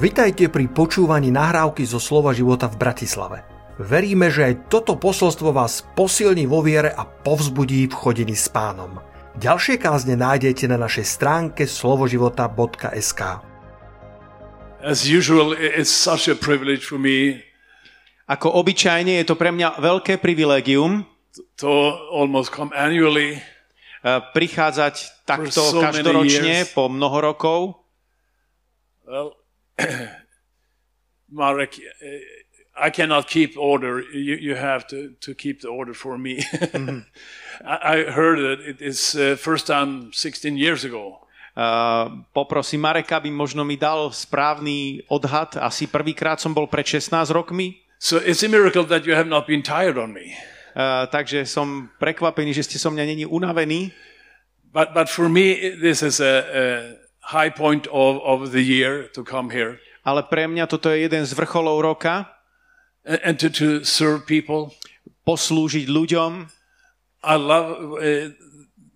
Vitajte pri počúvaní nahrávky zo Slova života v Bratislave. Veríme, že aj toto posolstvo vás posilní vo viere a povzbudí v chodení s pánom. Ďalšie kázne nájdete na našej stránke slovoživota.sk As usual, it's such a privilege for me Ako obyčajne je to pre mňa veľké privilégium to almost come annually eh, prichádzať takto so každoročne po mnoho rokov. Well, Marek, uh, I cannot keep order. You, you have to, to keep the order for me. I, I heard that it is uh, first time 16 years ago. Uh, poprosím Mareka, aby možno mi dal správny odhad. Asi prvýkrát som bol pred 16 rokmi, So it's a miracle that you have not been tired on me. uh, takže som prekvapený, že ste so mňa není unavení. But, but for me, this is a, a high point of, of the year to come here Ale pre mňa toto je jeden z vrcholov roka. and, and to, to serve people. Poslúžiť ľuďom. I love uh,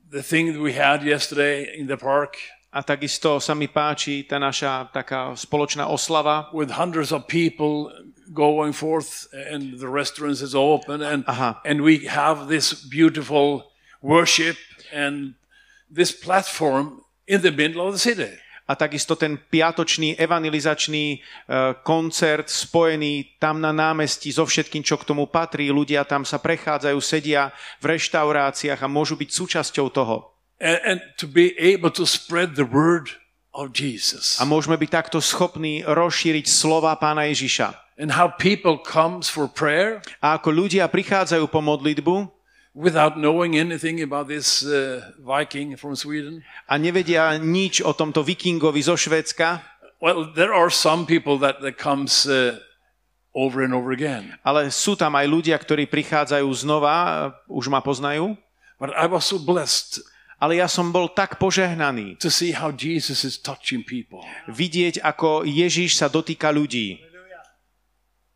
the thing that we had yesterday in the park A takisto sa mi páči tá naša taká spoločná oslava. with hundreds of people going forth and the restaurants is open and Aha. and we have this beautiful worship and this platform in the middle of the city. a takisto ten piatočný evangelizačný e, koncert spojený tam na námestí so všetkým, čo k tomu patrí. Ľudia tam sa prechádzajú, sedia v reštauráciách a môžu byť súčasťou toho. And, and to be able to spread the word of Jesus A môžeme byť takto schopní rozšíriť slova pána Ježiša. and how people comes for prayer A ako ľudia prichádzajú po modlitbu without knowing anything about this uh, Viking from Sweden. a nevedia nič o tomto vikingovi zo Švédska, Well, there are some people that, that comes uh, over and over again. ale sú tam aj ľudia, ktorí prichádzajú znova, e, už ma poznajú. But I was so blessed Ale ja som bol tak požehnaný to see how Jesus is touching people. vidieť, ako Ježiš sa dotýka ľudí.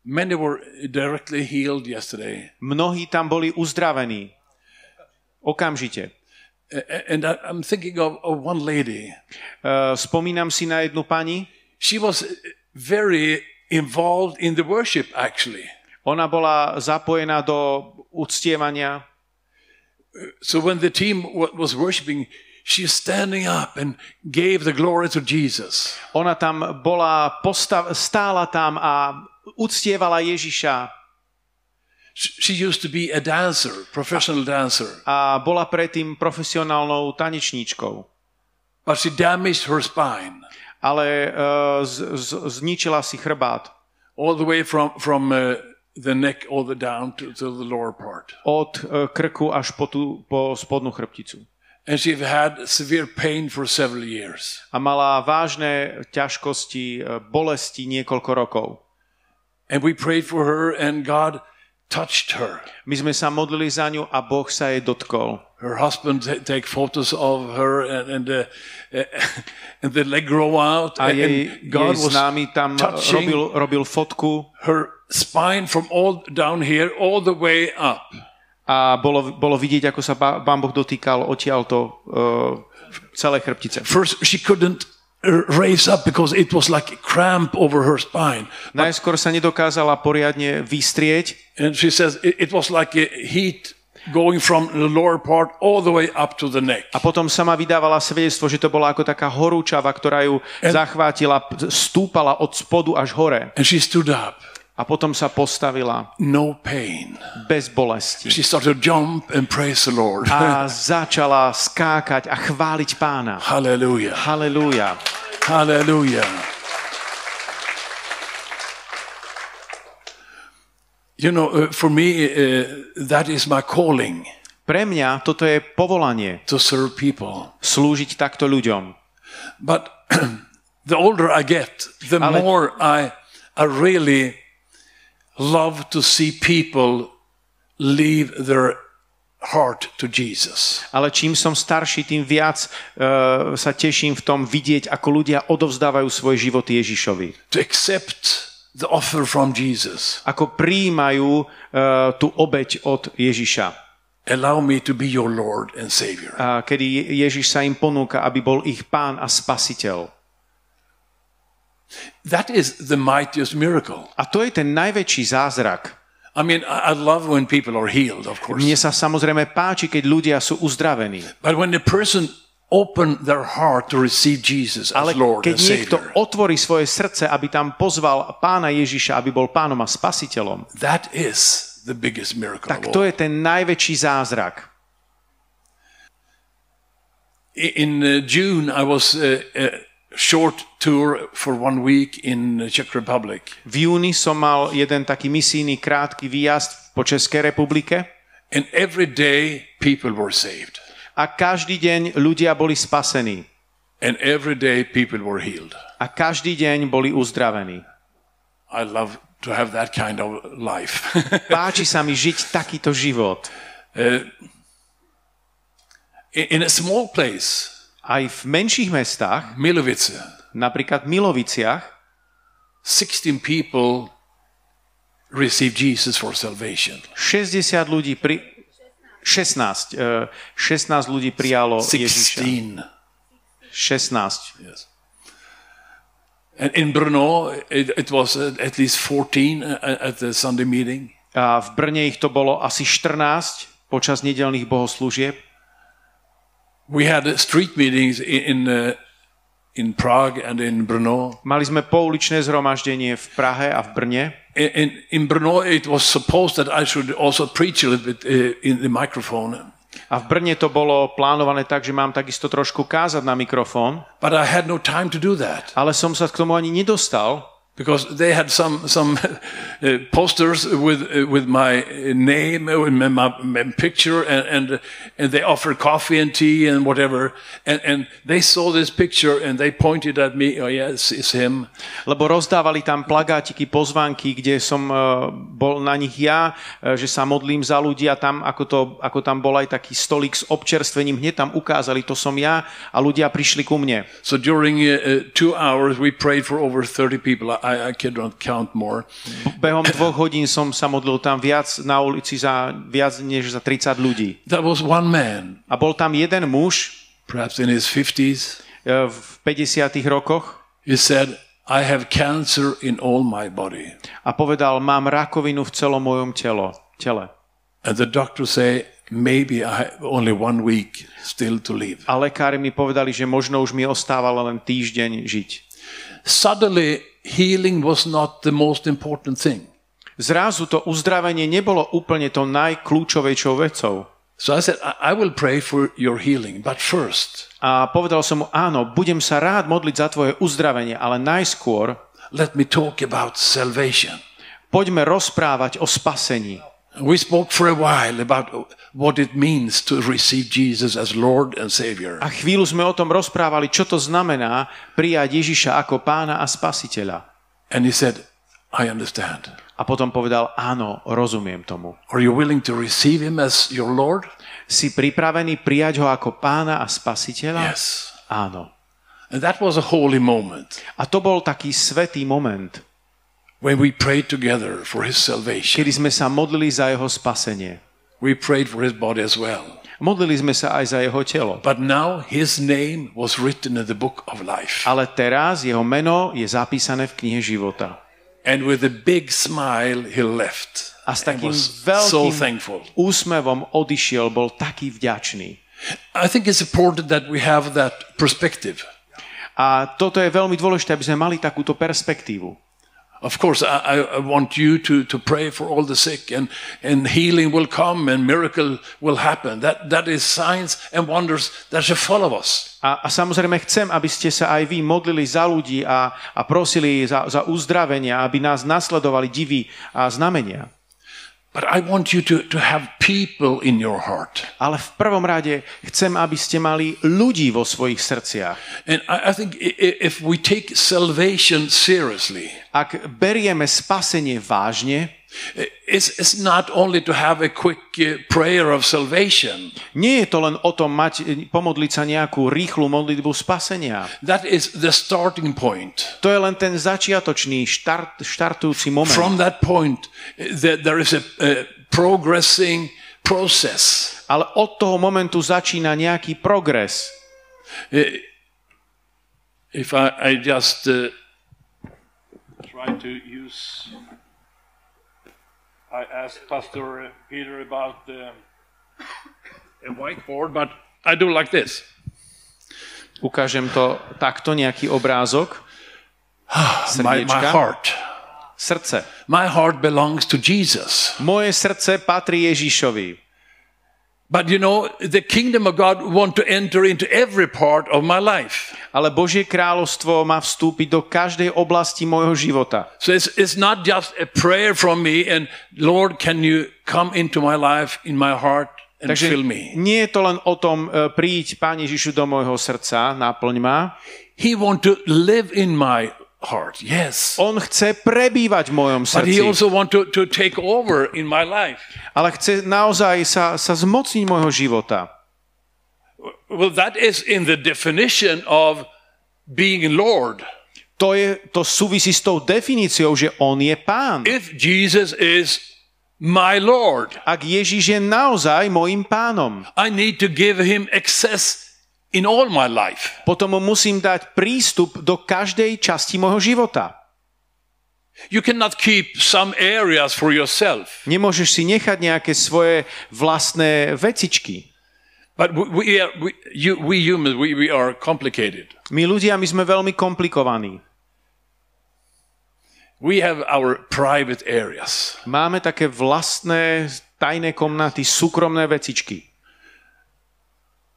Many were directly healed yesterday. Mnohí tam boli uzdravení. Okamžite. And I'm thinking of, of one lady. Uh, spomínam si na jednu pani. She was very involved in the worship, actually. Ona bola zapojená do uctievania. So when the team wa- was worshiping, she was standing up and gave the glory to Jesus. Ona tam bola, postav, stála tam a uctievala Ježiša. Sh- She used to be a dancer, professional dancer, A bola predtým profesionálnou tanečníčkou. but she damaged her spine Ale uh, z, z, zničila si chrbát. all the way from, from uh, the neck all the down to, to the lower part. Od uh, krku až po, tú, po spodnú chrbticu. And she had severe pain for several years. A mala vážne ťažkosti, uh, bolesti niekoľko rokov. And we prayed for her, and God touched her. My sme sa modlili za ňu a Boh sa jej dotkol. Her husband ta- take photos of her, and and, uh, and the leg grow out, A jej, and God jej was známy tam robil, robil fotku her spine from all down here all the way up. a bolo, bolo vidieť, ako sa Pá- Pán Boh dotýkal odtiaľto uh, celé chrbtice. First, she couldn't raise up because it was like a cramp over her spine. Najskôr sa nedokázala poriadne vystrieť And she says it, it was like a heat going from the lower part all the way up to the neck. a potom sama vydávala svedectvo, že to bola ako taká horúčava, ktorá ju zachvátila, p- stúpala od spodu až hore. And she stood up, A potom sa postavila no pain. bez bolesti. She started to jump and praise the Lord. A začala skákať a chváliť pána. Hallelujah. Halelúja. Hallelujah. You know, uh, for me, uh, that is my calling Pre mňa toto je povolanie to serve people. slúžiť takto ľuďom. But the older I get, the Ale- more I, I really love to see people leave their heart to Jesus. Ale čím som starší, tým viac uh, sa teším v tom vidieť, ako ľudia odovzdávajú svoj život Ježišovi. To accept the offer from Jesus. Ako prijímajú uh, tú obeď od Ježiša. Allow me to be your Lord and Savior. A kedy Ježiš sa im ponúka, aby bol ich pán a spasiteľ. That is the mightiest miracle. A to je ten najväčší zázrak. I mean, I love when people are healed, of course. Mne sa samozrejme páči, keď ľudia sú uzdravení. But when the person open their heart to receive Jesus Ale as Lord keď niekto otvorí svoje srdce, aby tam pozval pána Ježiša, aby bol pánom a spasiteľom, that is the biggest miracle tak to je ten najväčší zázrak. In uh, June, I was uh, a short tour for one week in Czech Republic. V júni som mal jeden taký misijný krátky výjazd po Českej republike And every day, people were saved. a každý deň ľudia boli spasení And every day, people were healed. a každý deň boli uzdravení. I love to have that kind of life. Páči sa mi žiť takýto život. in in a small place, Aj v menších mestách, Milovice, napríklad Miloviciach, 16 people received Jesus for salvation. 60 ľudí pri... 16. eh, 16 ľudí prijalo Ježiša. 16. 16. Yes. And in Brno, it, it was at least 14 uh, at the Sunday meeting. A v Brne ich to bolo asi 14 počas nedelných bohoslúžieb. We had street meetings in in, uh, in Prague and in Brno. Mali sme pouličné zhromaždenie v Prahe a v Brne. In, in, in Brno, it was supposed that I should also preach a little bit uh, in the microphone, A v Brne to bolo plánované tak, že mám takisto trošku kázať na mikrofón, but I had no time to do that ale som sa k tomu ani nedostal, because they had some some uh, posters with uh, with my name, uh, with my, my, picture, and, and and they offered coffee and tea and whatever, and and they saw this picture and they pointed at me. Oh yes, it's him. lebo rozdávali tam plagátiky, pozvánky, kde som bol na nich ja, že sa modlím za ľudí a tam, ako, to, ako tam bol aj taký stolík s občerstvením, hneď tam ukázali, to som ja a ľudia prišli ku mne. So during two hours, we prayed for over 30 people. I, I cannot count more. Behom dvoch hodín som sa modlil tam viac na ulici za viac než za 30 ľudí. That was one man, A bol tam jeden muž perhaps in his 50s. eh, v 50 rokoch He said, I have cancer in all my body. a povedal, mám rakovinu v celom mojom telo, tele. And the doctor say, maybe I have only one week still to live. A lekári mi povedali, že možno už mi ostávalo len týždeň žiť. Suddenly, healing was not the most important thing. Zrazu to uzdravenie nebolo úplne to najkľúčovejšou vecou. So I said, I, will pray for your healing, but first, A povedal som mu, áno, budem sa rád modliť za tvoje uzdravenie, ale najskôr let me talk about salvation. poďme rozprávať o spasení. We spoke for a while about what it means to receive Jesus as Lord and Savior. A chvíľu sme o tom rozprávali, čo to znamená prijať Ježiša ako pána a spasiteľa. And he said, I understand. A potom povedal, áno, rozumiem tomu. Are you willing to receive him as your Lord? Si pripravený prijať ho ako pána a spasiteľa? Yes. Áno. And that was a holy moment A to bol taký svetý moment, when we prayed together for his salvation. kedy sme sa modlili za jeho spasenie. We prayed for his body as well. Modlili sme sa aj za jeho telo. But now his name was written in the book of life. Ale teraz jeho meno je zapísané v knihe života. And with a big smile, he left. A s takým so veľkým thankful. úsmevom odišiel, bol taký vďačný. I think it's important that we have that perspective. A toto je veľmi dôležité, aby sme mali takúto perspektívu. Of course, I, I- want you to, to pray for all the sick, and, and healing will come, and miracle will happen. That, that is signs and wonders that should follow us. A, a samozrejme chcem, aby ste sa aj vy modlili za ľudí a, a prosili za, za uzdravenia, aby nás nasledovali divy a znamenia. But I want you to, to have people in your heart. Ale v prvom rade chcem, aby ste mali ľudí vo svojich srdciach. And I, I think if we take salvation seriously, Ak berieme spasenie vážne, it's, not only to have a quick uh, prayer of salvation. nie je to len o tom mať, pomodliť sa nejakú rýchlu modlitbu spasenia. That is the starting point. To je len ten začiatočný, štart, štartujúci moment. From that point, uh, there, is a, a progressing process. Ale od toho momentu začína nejaký progres. If I, I just uh, try to use. I asked Pastor Peter about the, a whiteboard, but I do like this. Ukážem to takto, nejaký obrázok. My, my heart. Srdce. My heart belongs to Jesus. Moje srdce patrí Ježišovi. But you know, the kingdom of God want to enter into every part of my life. Ale Božie kráľovstvo má vstúpiť do každej oblasti môjho života. So it's, it's not just a prayer from me and Lord, can you come into my life, in my heart and Takže fill me? nie je to len o tom, e, príď, Pane Ježišu, do môjho srdca, náplň ma. He want to live in my heart. Yes. On chce prebývať v mojom But he srdci. also want to, to take over in my life. Ale chce naozaj sa, sa zmocniť môjho života. Well, that is in the definition of being Lord. To, je, to súvisí s tou definíciou, že on je pán. If Jesus is my Lord, Ak Ježiš je naozaj môjim pánom, I need to give him access in all my life. potom mu musím dať prístup do každej časti môjho života. You cannot keep some areas for yourself. Nemôžeš si nechať nejaké svoje vlastné vecičky. But we, are, we, you, we humans, we, we are complicated. My ľudia, my sme veľmi komplikovaní. We have our private areas. Máme také vlastné tajné komnaty, súkromné vecičky.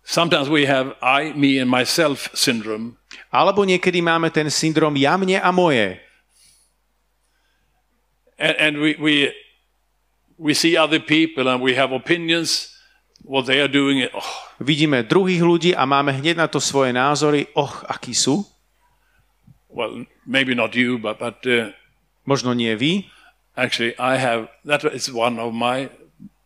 Sometimes we have I, me, and myself syndrome. Alebo niekedy máme ten syndrom ja, mne a moje. And, and we, we, we see other people and we have opinions, what they are doing. Oh, Vidíme druhých ľudí a máme hneď na to svoje názory. Och, akí sú? well, maybe not you, but, but uh, Možno nie vy, actually I have, that is one of my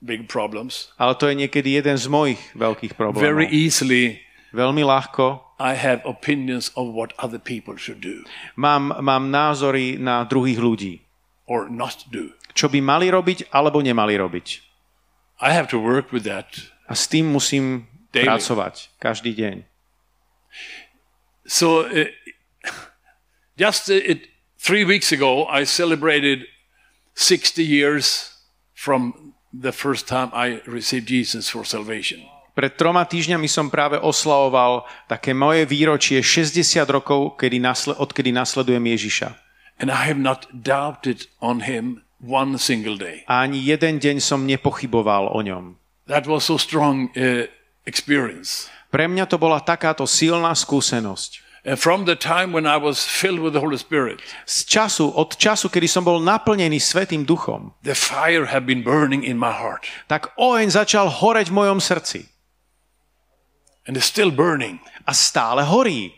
big problems. ale to je niekedy jeden z mojich veľkých Very problémov. easily Veľmi ľahko I have opinions of what other people should do mám, mám názory na druhých ľudí. or not do. Čo by mali robiť, alebo nemali robiť. I have to work with that. A s tým musím Daily. pracovať každý deň. So uh, just uh, it, three weeks ago, I celebrated 60 years from the first time I received Jesus for salvation. Pred troma týždňami som práve oslavoval také moje výročie 60 rokov, kedy nasle, odkedy nasledujem Ježiša. And I have not doubted on him one single day. A ani jeden deň som nepochyboval o ňom. That was so strong uh, experience. Pre mňa to bola takáto silná skúsenosť. And from the time when I was filled with the Holy Spirit, Z času, od času, kedy som bol naplnený Svetým duchom, the fire had been burning in my heart. tak oheň začal horeť v mojom srdci. And it's still burning. A stále horí.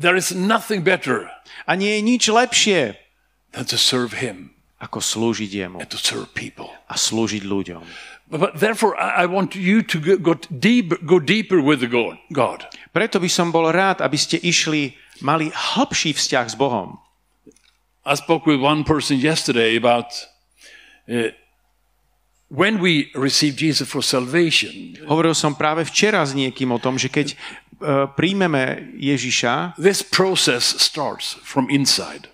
There is nothing better A nie je nič lepšie, than to serve him ako slúžiť jemu and to serve people. a slúžiť ľuďom. But, therefore, I, want you to go, deeper, go deeper with God. Preto by som bol rád, aby ste išli, mali hlbší vzťah s Bohom. I spoke with one person yesterday about uh, when we receive Jesus for salvation, Hovoril som práve včera s niekým o tom, že keď uh, príjmeme Ježiša, this process starts from inside.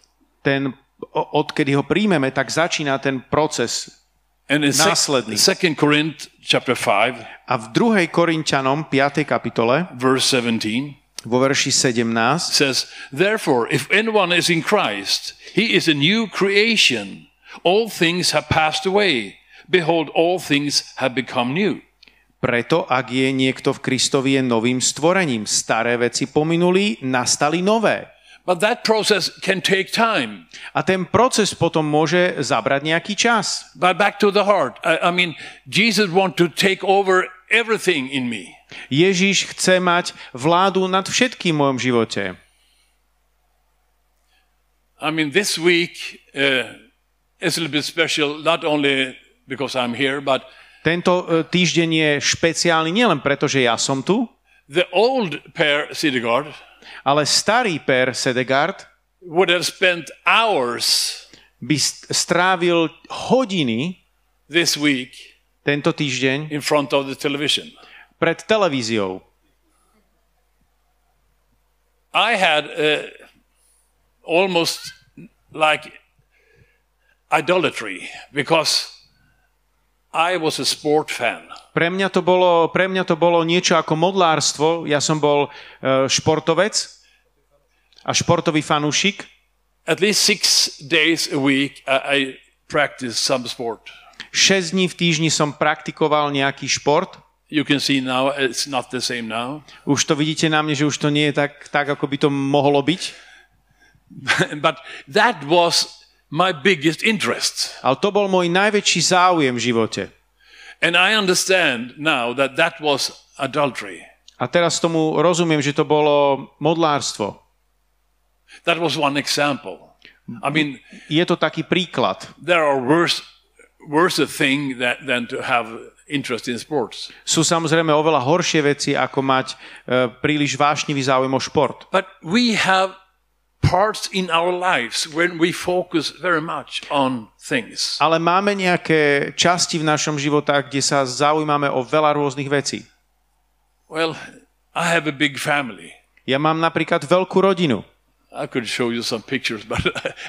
ten, odkedy ho príjmeme, tak začína ten proces. And in Následný. 2 Corinth chapter 5, A v 2. Korinčanom 5. kapitole verse 17, vo verši 17 says, Therefore, if anyone is in Christ, he is a new creation. All things have passed away. Behold, all things have become new. Preto, ak je niekto v Kristovi, je novým stvorením. Staré veci pominuli, nastali nové. But that process can take time. A ten proces potom môže zabrať nejaký čas. But back to the heart. I, I mean, Jesus want to take over everything in me. Ježiš chce mať vládu nad všetkým v mojom živote. I mean, this week uh, is a little bit special, not only because I'm here, but Tento e, týždeň je špeciálny nielen preto, že ja som tu, the old pair Sidegard ale starý Per Sedegard would have spent hours by strávil hodiny this week tento týždeň in front of the television. pred televíziou. I had uh, almost like idolatry because I was a sport fan. Pre mňa, to bolo, pre mňa to bolo niečo ako modlárstvo. Ja som bol e, športovec a športový fanúšik. At least six days a week, I, I practiced some sport. 6 dní v týždni som praktikoval nejaký šport. You can see now it's not the same now. Už to vidíte na mne, že už to nie je tak, tak ako by to mohlo byť. but that was my biggest interest. Ale to bol môj najväčší záujem v živote. And I understand now that that was adultery. A teraz tomu rozumiem, že to bolo modlárstvo. That was one example. I mean, Je to taký príklad. there are worse, worse thing that, than to have interest in sports. Sú samozrejme oveľa horšie veci, ako mať e, príliš vášnivý záujem o šport. But we have parts in our lives when we focus very much on things. Ale máme nejaké časti v našom životách, kde sa zaujímame o veľa rôznych vecí. Well, I have a big family. Ja mám napríklad veľkú rodinu. I could show you some pictures, but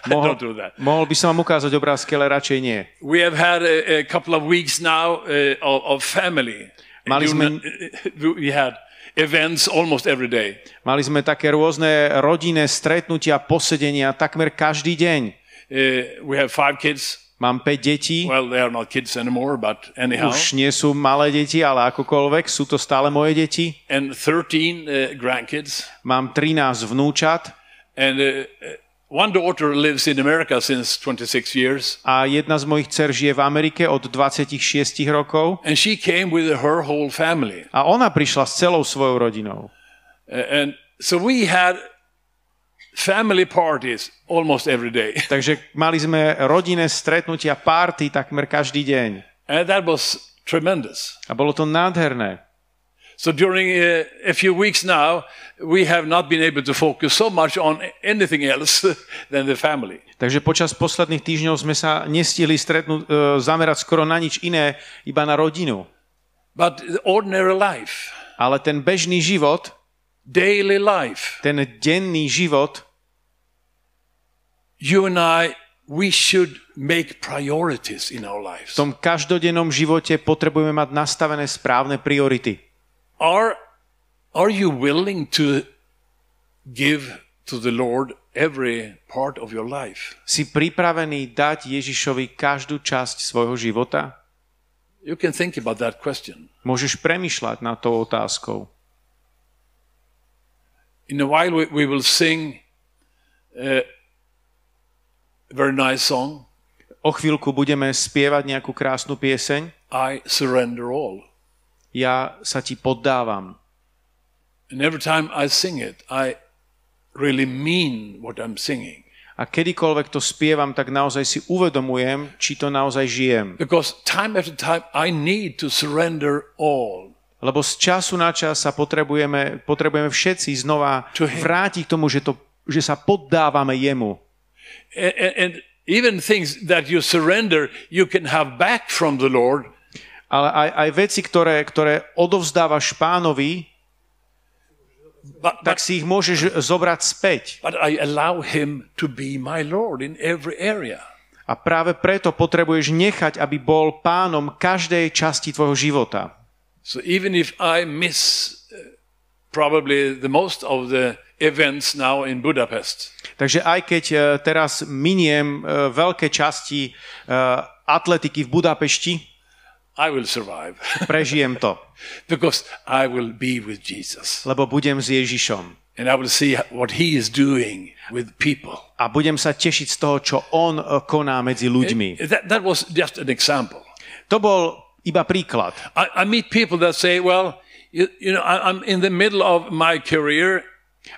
I don't do that. mohol by som vám ukázať obrázky, ale radšej nie. We have had a, a couple of weeks now uh, of, of family. Mali sme- We had events almost every day. Mali sme také rôzne rodinné stretnutia, posedenia takmer každý deň. Uh, we have five kids. Mám 5 detí, Well, they are not kids anymore, but anyhow. už nie sú malé deti, ale akokoľvek, sú to stále moje deti. And 13 uh, grandkids. Mám 13 vnúčat And uh, uh, one daughter lives in America since 26 years. a jedna z mojich dcer žije v Amerike od 26 rokov And she came with her whole family. a ona prišla s celou svojou rodinou. And so we had family parties almost every day. Takže mali sme rodinné stretnutia, párty takmer každý deň. And that was tremendous. A bolo to nádherné. So during uh, a few weeks now, we have not been able to focus so much on anything else than the family. Takže počas posledných týždňov sme sa nestihli stretnúť, e, zamerať skoro na nič iné, iba na rodinu. But ordinary life, Ale ten bežný život, daily life, ten denný život, you and I, we should make priorities in our v lives. tom každodennom živote potrebujeme mať nastavené správne priority. Are, are you willing to give to the Lord every part of your life? Si pripravený dať Ježišovi každú časť svojho života? You can think about that question. Môžeš premyšľať nad tou otázkou. In a while, we, we will sing uh, a very nice song, O chvíľku budeme spievať nejakú krásnu pieseň. I Surrender All. Ja sa ti poddávam. And every time I sing it, I really mean what I'm singing. A kedykoľvek to spievam, tak naozaj si uvedomujem, či to naozaj žijem. Because time after time, I need to surrender all. Lebo z času na čas sa potrebujeme, potrebujeme všetci znova vrátiť k tomu, že, to, že sa poddávame jemu. And, and even things that you surrender, you can have back from the Lord. Ale aj, aj veci, ktoré, ktoré odovzdávaš pánovi, But, tak but, si ich môžeš zobrať späť. but I allow Him to be my Lord in every area. A práve preto potrebuješ nechať, aby bol pánom každej časti tvojho života. So even if I miss uh, probably the most of the events now in Budapest, Takže aj keď e, teraz miniem e, veľké časti atletiky v Budapešti, I will survive prežijem to, because I will be with Jesus lebo budem s Ježišom. and I will see what He is doing with people. A budem sa tešiť z toho, čo on e, koná medzi ľuďmi. That, that was just an example. To bol iba príklad. I, I meet people that say, well, you, you know, I'm in the middle of my career,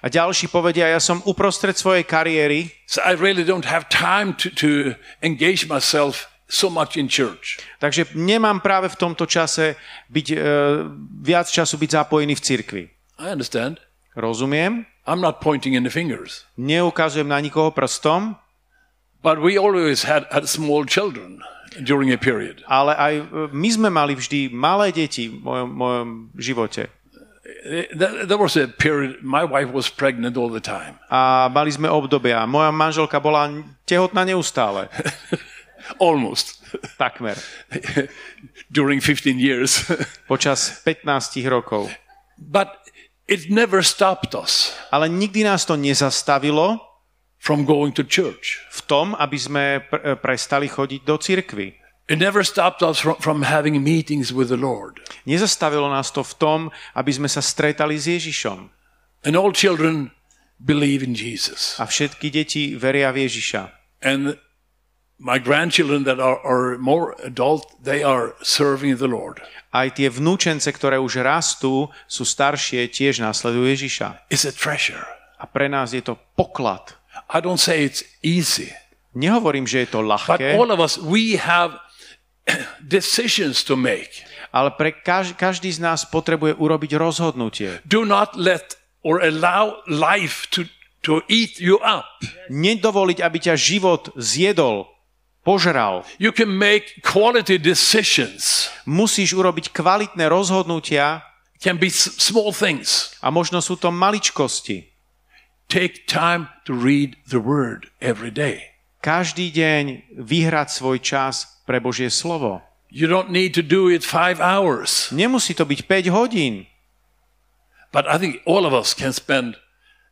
A ďalší povedia, ja som uprostred svojej kariéry, so I really don't have time to, to engage myself so much in church. takže nemám práve v tomto čase byť, e, viac času byť zapojený v cirkvi. I understand. Rozumiem? I'm not pointing any fingers. Neukazujem na nikoho prstom, But we always had, had small children during a period. ale aj e, my sme mali vždy malé deti v mojom, mojom živote. there, there was a period, my wife was pregnant all the time. A mali sme obdobia. Moja manželka bola tehotná neustále. Almost. Takmer. During 15 years. Počas 15 rokov. but it never stopped us Ale nikdy nás to nezastavilo from going to church. v tom, aby sme pr- prestali chodiť do cirkvy. It never stopped us from, from having meetings with the Lord. Nezastavilo nás to v tom, aby sme sa stretali s Ježišom. And all children believe in Jesus. A všetky deti veria v Ježiša. And my grandchildren that are, are more adult, they are serving the Lord. Aj tie vnúčence, ktoré už rastú, sú staršie, tiež následujú Ježiša. It's a treasure. A pre nás je to poklad. I don't say it's easy, Nehovorím, že je to but ľahké, all of us, we have decisions to make. ale pre kaž- každý z nás potrebuje urobiť rozhodnutie. Do not let or allow life to, to eat you up. Nedovoliť, aby ťa život zjedol, požral. You can make quality decisions. Musíš urobiť kvalitné rozhodnutia Can be small things. a možno sú to maličkosti. Take time to read the word every day. Každý deň vyhrať svoj čas pre Božie slovo. You don't need to do it five hours, Nemusí to byť 5 hodín, but I think all of us can spend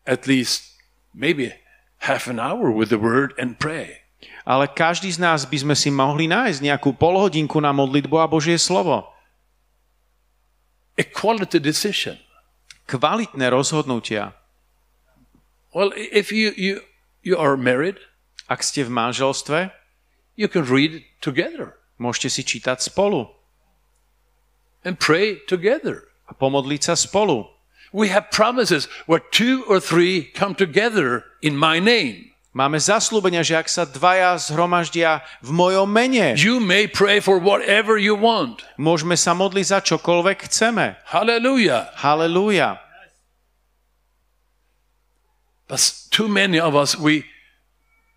at least maybe half an hour with the word and pray. Ale každý z nás by sme si mohli nájsť nejakú polhodinku na modlitbu a Božie slovo. A quality decision. Kvalitné rozhodnutia. Well, if you, you, you are married, Ak ste v manželstve, you can read together môžete si čítať spolu and pray together. a pomodliť sa spolu. We have promises where two or three come together in my name. Máme zaslúbenia, že ak sa dvaja zhromaždia v mojom mene, You may pray for whatever you want. môžeme sa modliť za čokoľvek chceme. Hallelujah. Halelúja. But too many of us, we,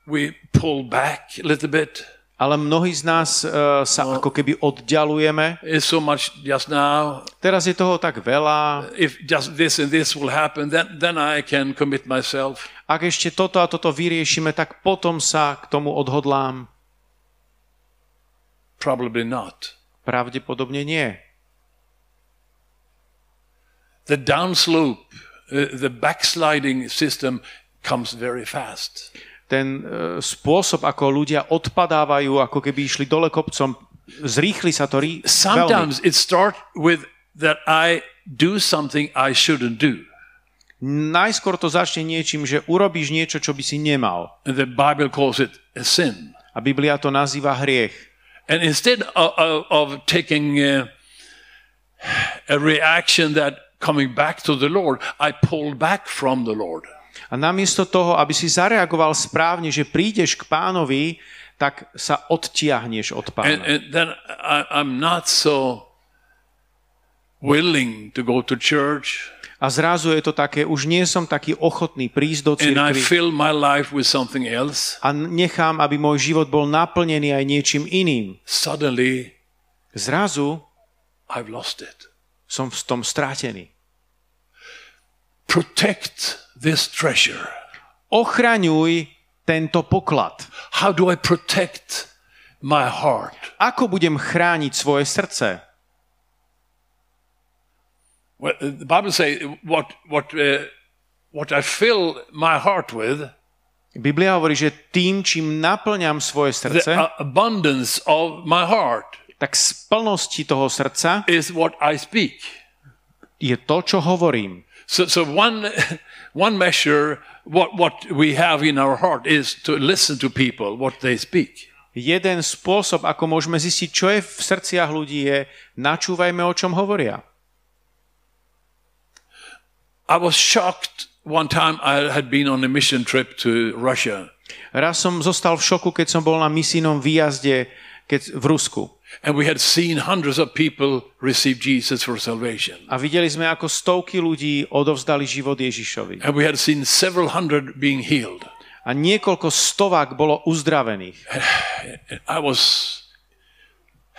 we pull back a little bit. Ale mnohí z nás uh, sa ako keby oddialujeme. So much just now. Teraz je toho tak veľa. If just this and this will happen, then, then I can commit myself. Ak ešte toto a toto vyriešime, tak potom sa k tomu odhodlám. Probably not. Pravdepodobne nie. The downslope, uh, the backsliding system comes very fast. Ten uh, spôsob, ako ľudia odpadávajú, ako keby išli dole kopcom, zrýchli sa to rí- veľmi. Sometimes it starts with that I do something I shouldn't do. Najskôr to začne niečím, že urobíš niečo, čo by si nemal. And the Bible calls it a sin. A Biblia to nazýva hriech. And instead of, of, of taking uh, a reaction that coming back to the Lord, I pull back from the Lord. A namiesto toho, aby si zareagoval správne, že prídeš k pánovi, tak sa odtiahneš od And, pána. and then I, I'm not so willing to go to church A zrazu je to také, už nie som taký ochotný prísť do and cirkvi a nechám, aby môj život bol naplnený aj niečím iným. Suddenly, Zrazu I've lost it. som v tom strátený. Protect this treasure. Ochraňuj tento poklad. How do I protect my heart? Ako budem chrániť svoje srdce? Well, uh, the Bible says what what uh, what I fill my heart with, Biblia hovorí, že tým, čím naplňam svoje srdce, abundance of my heart tak z plnosti toho srdca is what I speak. je to, čo hovorím. So, so one one measure what what we have in our heart is to listen to people what they speak. Jeden spôsob, ako môžeme zistiť, čo je v srdciach ľudí, je načúvajme, o čom hovoria. I was shocked one time I had been on a mission trip to Russia Raz som zostal v šoku, keď som bol na misijnom výjazde keď, v Rusku. And we had seen hundreds of people receive Jesus for salvation. A videli sme, ako stovky ľudí odovzdali život Ježišovi. And we had seen several hundred being healed. A niekoľko stovák bolo uzdravených. I was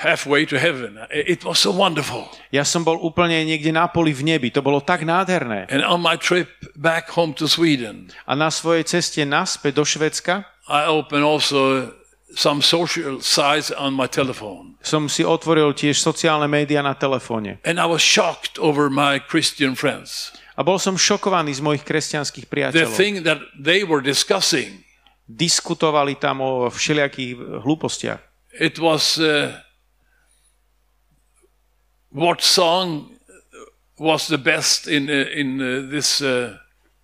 halfway to heaven. It was so wonderful. Ja som bol úplne niekde na poli v nebi. To bolo tak nádherné. And on my trip back home to Sweden, A na svojej ceste naspäť do Švedska I opened also some social sites on my telephone. som si otvoril tiež sociálne médiá na telefóne. And I was shocked over my Christian friends. A bol som šokovaný z mojich kresťanských The priateľov. thing that they were discussing, Diskutovali tam o všelijakých hlúpostiach. it was uh, what song was the best in uh, in uh, this uh,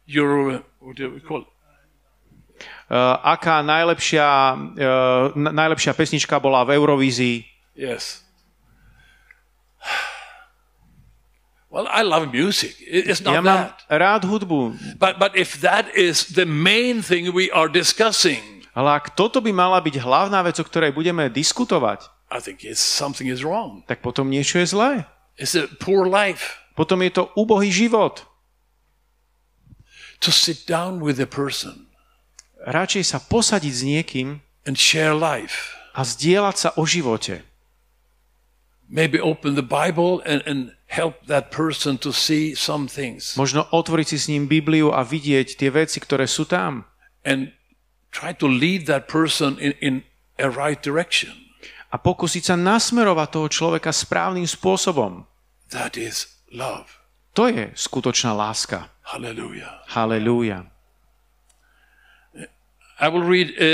Euro. What do we call it? Uh, aká najlepšia, n- najlepšia pesnička bola v Eurovízii? Yes. Well, I love music. It- It's Ja not mám that. rád hudbu, But but if that is the main thing we are discussing, ale ak toto by mala byť hlavná vec, o ktorej budeme diskutovať, I think it's something is wrong. tak potom niečo je zlé. It's a poor life Potom je to úbohý život. to sit down with a person Radšej sa posadiť s niekým and share life. a zdieľať sa o živote. Maybe open the Bible and, and help that person to see some things Možno otvoriť si s ním Bibliu a vidieť tie veci, ktoré sú tam. and try to lead that person in, in a right direction. A pokúsiť sa nasmerovať toho človeka správnym spôsobom. That is love. To je skutočná láska. Hallelujah. Halelúja. I will read a,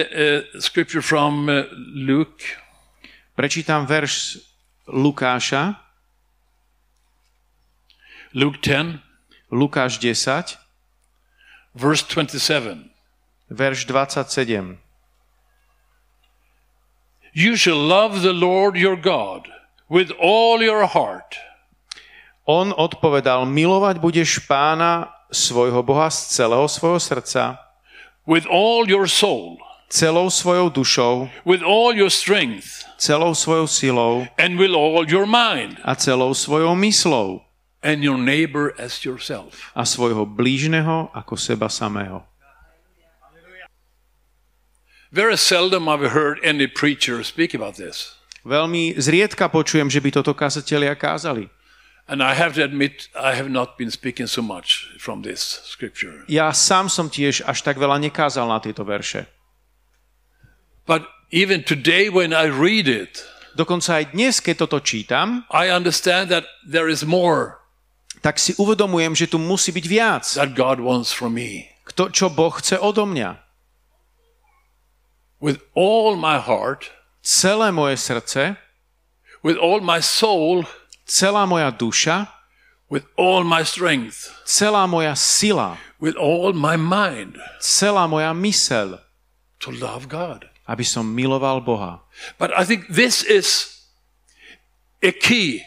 a scripture from uh, Luke. Prečítam verš Lukáša, Luke 10, Lukáš 10, verse 27. verš 27. You shall love the Lord your God with all your heart, On odpovedal, milovať budeš pána svojho Boha z celého svojho srdca, with all your soul, celou svojou dušou, with all your strength, celou svojou silou and with all your mind, a celou svojou myslou and your neighbor as yourself. a svojho blížneho ako seba samého. Very seldom I've heard any preacher speak about this. Veľmi zriedka počujem, že by toto kazatelia kázali. And I have to admit, I have not been speaking so much from this scripture. Ja sám som tiež až tak veľa nekázal na tieto verše. But even today, when I read it, Dokonca aj dnes, keď toto čítam, I understand that there is more tak si uvedomujem, že tu musí byť viac. that God wants from me. Kto, čo Boh chce odo mňa. With all my heart, Celé moje srdce, with all my soul, celá moja duša, with all my strength, celá moja sila, with all my mind, celá moja mysel, to love God. aby som miloval Boha. But I think this is a key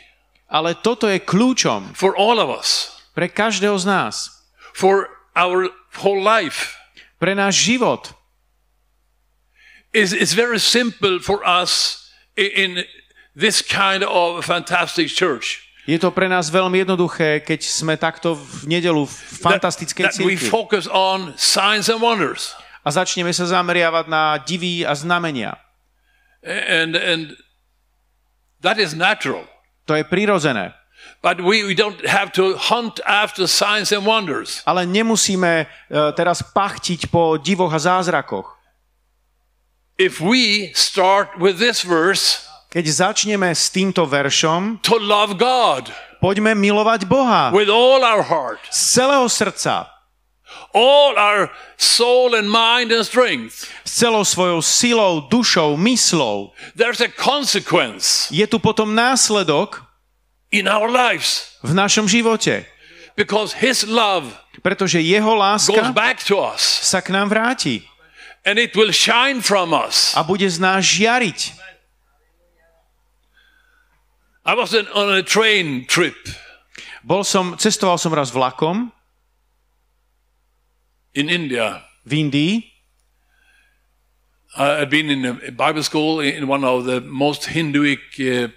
Ale toto je kľúčom for all of us, pre každého z nás, for our whole life. pre náš život. It's, it's very simple for us i- in this kind of fantastic church. Je to pre nás veľmi jednoduché, keď sme takto v nedelu v fantastickej cirkvi focus on signs and wonders. a začneme sa zameriavať na divy a znamenia. And, and that is natural. To je prirodzené. But we, we don't have to hunt after signs and wonders. Ale nemusíme e, teraz pachtiť po divoch a zázrakoch. If we start with this verse, Keď začneme s týmto veršom, to love God poďme milovať Boha with all our heart, z celého srdca, all our soul and mind and strength. s celou svojou silou, dušou, myslou. There's a consequence Je tu potom následok in our lives v našom živote, because His love pretože jeho goes láska back to us sa k nám vráti and it will shine from us. a bude z nás žiariť. I was on a train trip Bol som, cestoval som raz vlakom in India. v Indii. I had been in a Bible school in one of the most Hinduic uh,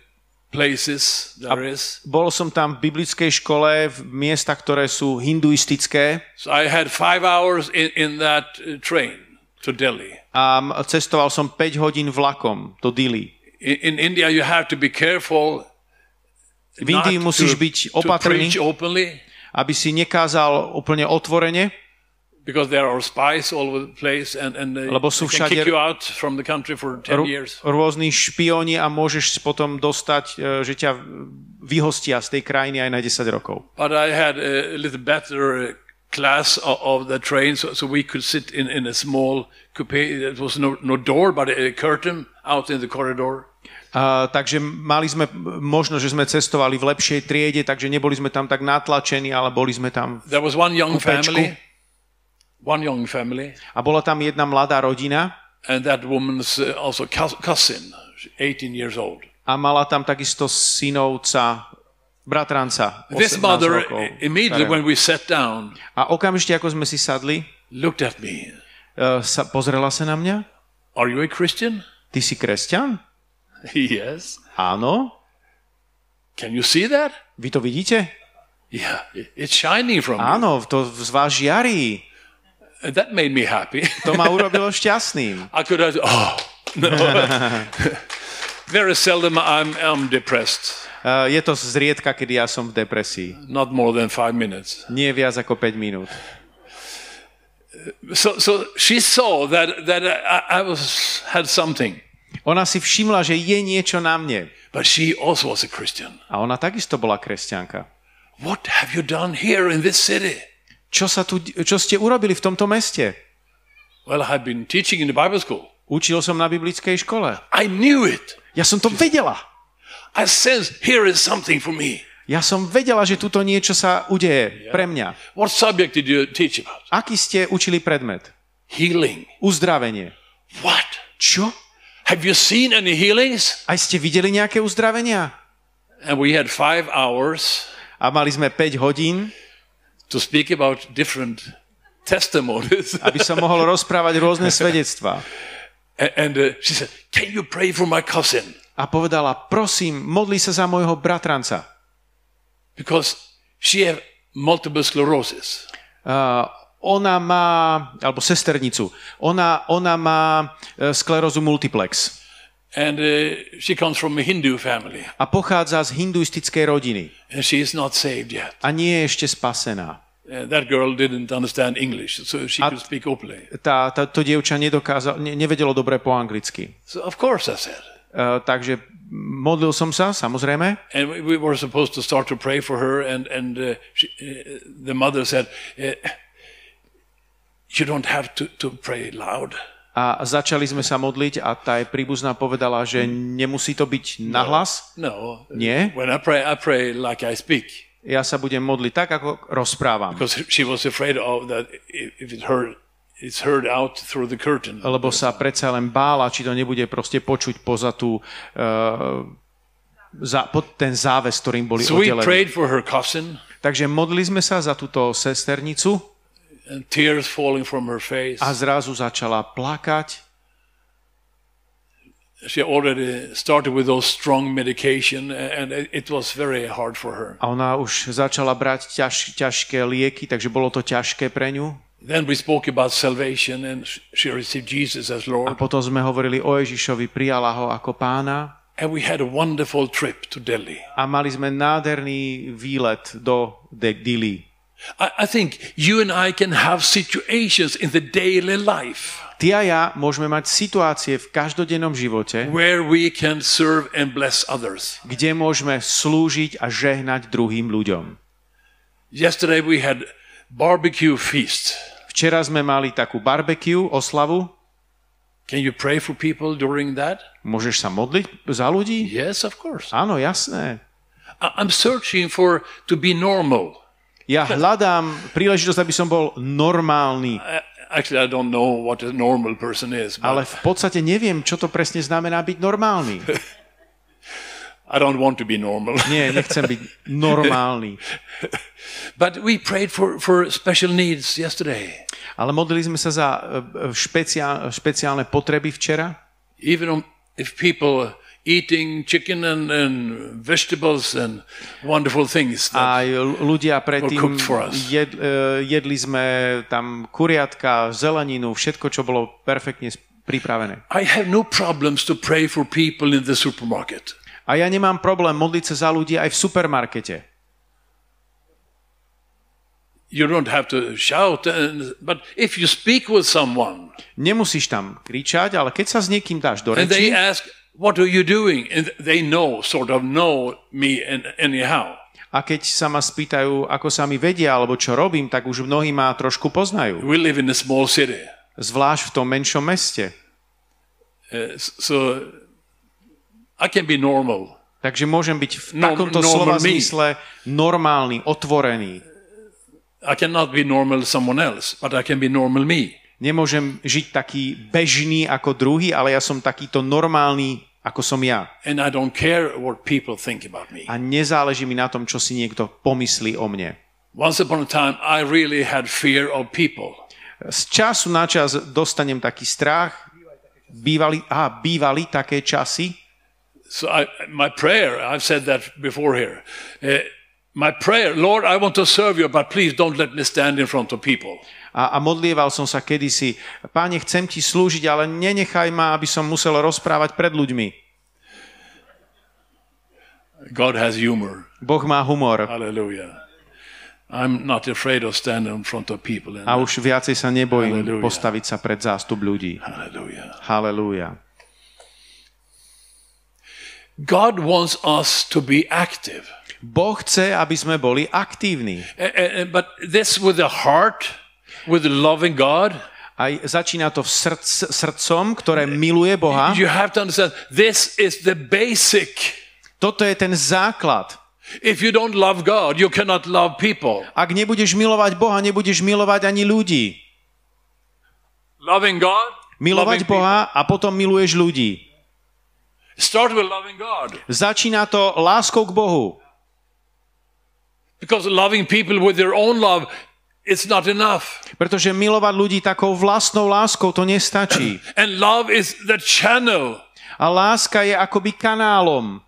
places there is. Bol som tam v biblickej škole v miestach, ktoré sú hinduistické So I had five hours in, in that uh, train to Delhi. a cestoval som 5 hodín vlakom do Dili. In, in India, you have to be careful V Indii musíš byť opatrný, aby si nekázal úplne otvorene, because there are spies all over the place and, and Lebo sú can kick všade- you out from the country for 10 Ru- years. rôzni špioni a môžeš potom dostať, e, že ťa vyhostia z tej krajiny aj na 10 rokov. But I had a little better uh, class of, the train, so, so we could sit in, in a small coupe. It was no, no door, but a curtain out in the corridor. Takže mali sme možno, že sme cestovali v lepšej triede, takže neboli sme tam tak natlačení, ale boli sme tam. There was one young Kupečku. family, one young family, A bola tam jedna mladá rodina and that woman's uh, also cous- cousin, 18 years old. a mala tam takisto synovca, bratranca. This 18 mother, rokov immediately when we sat down, A okamžite, ako sme si sadli, looked at me. e, sa, pozrela sa na mňa. Are you a Christian? Ty si kresťan? Yes. Áno. Can you see that? Vy to vidíte? Yeah, it- it's shining from. Áno, to z vás žiarí. And That made me happy. To ma urobilo šťastným. I could have, oh, no. Very seldom I'm, I'm depressed. E, Je to zriedka, kedy ja som v depresii. Not more than five minutes. Nie viac ako 5 minút. So, so she saw that, that I, I was, had something, Ona si všimla, že je niečo na mne. but she also was a Christian. A ona takisto bola kresťanka. What have you done here in this city? Čo, sa tu, čo ste urobili v tomto meste? Well, I had been teaching in the Bible school. Učil som na biblickej škole. I knew it. Ja som to vedela. I sensed here is something for me. Ja som vedela, že tuto niečo sa udeje pre mňa. What subject did you teach about? Aký ste učili predmet? Healing. Uzdravenie. What? Čo? Have you seen any healings? Aj ste videli nejaké uzdravenia? And we had five hours A mali sme 5 hodín, to speak about different testimonies. aby som mohol rozprávať rôzne svedectvá. And uh, she said, Can you pray for my cousin? A povedala, prosím, modli sa za môjho bratranca. Because she had multiple sclerosis. Uh, ona má, alebo sesternicu, ona, ona má e, sklerózu multiplex And uh, she comes from a Hindu family. a pochádza z hinduistickej rodiny And she is not saved yet. a nie je ešte spasená. Uh, that girl didn't understand English, so she could speak openly. Tá, tá, to dievča nedokázal, ne, nevedelo dobre po anglicky. So, of course, I said. Uh, takže modlil som sa, samozrejme, And we were supposed to start to pray for her, and, and uh, she, uh, the mother said, uh, You don't have to, to pray loud. a začali sme sa modliť a tá je príbuzná povedala, že nemusí to byť nahlas. No. Nie? When I pray, I pray like I speak. Ja sa budem modliť tak, ako rozprávam. Because she was afraid of that if if it heard, it's heard out through the curtain. lebo sa predsa len bála, či to nebude proste počuť poza tú, uh, za, pod ten záves, ktorým boli So oddelení. Takže modlili sme sa za túto sesternicu tears falling from her face. a zrazu začala plakať. She already started with those strong medication, and it was very hard for her. A ona už začala brať ťaž, ťažké lieky, takže bolo to ťažké pre ňu. Then we spoke about salvation, and sh- she received Jesus as A Lord. potom sme hovorili o Ježišovi, prijala ho ako pána And we had a wonderful trip to Delhi. a mali sme nádherný výlet do De- Dili. I, I think you and I can have situations in the daily life Ty a ja môžeme mať situácie v každodennom živote, where we can serve and bless others. kde môžeme slúžiť a žehnať druhým ľuďom. Yesterday we had barbecue feast. Včera sme mali takú barbecue, oslavu. Can you pray for people during that? Môžeš sa modliť za ľudí? Yes, of course. Áno, jasné. I'm searching for to be normal. Ja hľadám príležitosť, aby som bol normálny, I- Actually, I don't know what a normal person is, but ale v podstate neviem, čo to presne znamená byť normálny. I don't want to be normal. Nie, nechcem byť normálny. but we prayed for, for special needs yesterday. Ale modlili sme sa za e, e, špeciál, špeciálne potreby včera. Even if people eating chicken and, and vegetables and wonderful things. l- ľudia predtým jed, e, jedli sme tam kuriatka, zeleninu, všetko, čo bolo perfektne pripravené. I have no problems to pray for people in the supermarket. A ja nemám problém modliť sa za ľudí aj v supermarkete. You don't have to shout, and, but if you speak with someone Nemusíš tam kričať, ale keď sa s niekým dáš do and they reči ask, What are you doing? And they know, sort of know me anyhow. a keď sa ma spýtajú, ako sa mi vedia alebo čo robím, tak už mnohí ma trošku poznajú. We live in a small city. Zvlášť v tom menšom meste. Uh, so I can be normal. Takže môžem byť v No- takomto slova me. zmysle normálny, otvorený. I cannot be normal someone else, but I can be normal me. Nemôžem žiť taký bežný ako druhý, ale ja som takýto normálny, ako som ja. And I don't care what people think about me. A nezáleží mi na tom, čo si niekto pomyslí o mne. Once upon a time, I really had fear of people. Z času na čas dostanem taký strach. Bývali, a bývali také časy. So I, my prayer, I've said that before here. Uh, my prayer, Lord, I want to serve you, but please don't let me stand in front of people. A, a modlieval som sa kedysi, páne, chcem ti slúžiť, ale nenechaj ma, aby som musel rozprávať pred ľuďmi. God has humor. Boh má humor. Hallelujah. I'm not afraid of standing in front of people. A už viacej sa nebojím Halleluja. postaviť sa pred zástup ľudí. Hallelujah. Halelúja. God wants us to be active. Boh chce, aby sme boli aktívni. But this with the heart, with loving God, Aj začína to v srdc, srdcom, ktoré miluje Boha. you have to understand this is the basic. Toto je ten základ. If you don't love God, you cannot love people. Ak nebudeš milovať Boha, nebudeš milovať ani ľudí. Loving God, Milovať loving Boha a potom miluješ ľudí. people. Start with loving God. Začína to láskou k Bohu. Because loving people with their own love, it's not enough. Pretože milovať ľudí takou vlastnou láskou to nestačí. And love is the channel A láska je akoby kanálom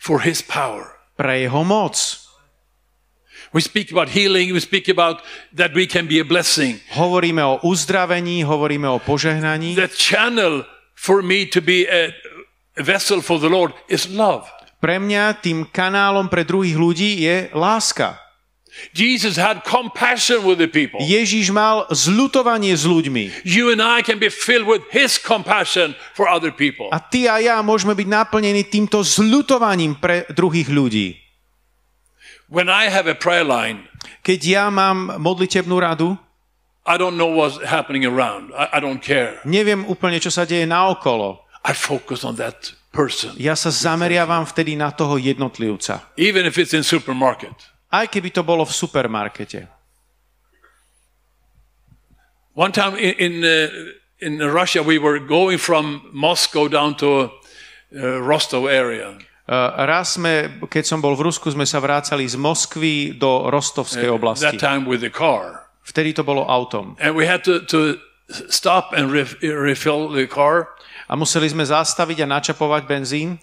for His power. pre jeho moc. We speak about healing, we speak about that we can be a blessing. Hovoríme o uzdravení, hovoríme o požehnaní. The channel for me to be a vessel for the Lord is love. Pre mňa tým kanálom pre druhých ľudí je láska. Jesus had compassion with the people. Ježíš mal zľutovanie s ľuďmi. You and I can be filled with His compassion for other people. A ty a ja môžeme byť naplnení týmto zľutovaním pre druhých ľudí. When I have a prayer line, Keď ja mám modlitebnú radu, I don't know what's happening around. I, I don't care. neviem úplne, čo sa deje naokolo. I focus on that person, Ja sa zameriavam vtedy na toho jednotlivca. even if it's in supermarket. Aj keby to bolo v supermarkete. One time in in, uh, in Russia, we were going from Moscow down to uh, Rostov area. Uh, raz sme, keď som bol v Rusku, sme sa vrácali z Moskvy do Rostovskej oblasti. That time with the car, Vtedy to bolo autom. and we had to to stop and ref, refill the car. A museli sme zastaviť a načapovať benzín.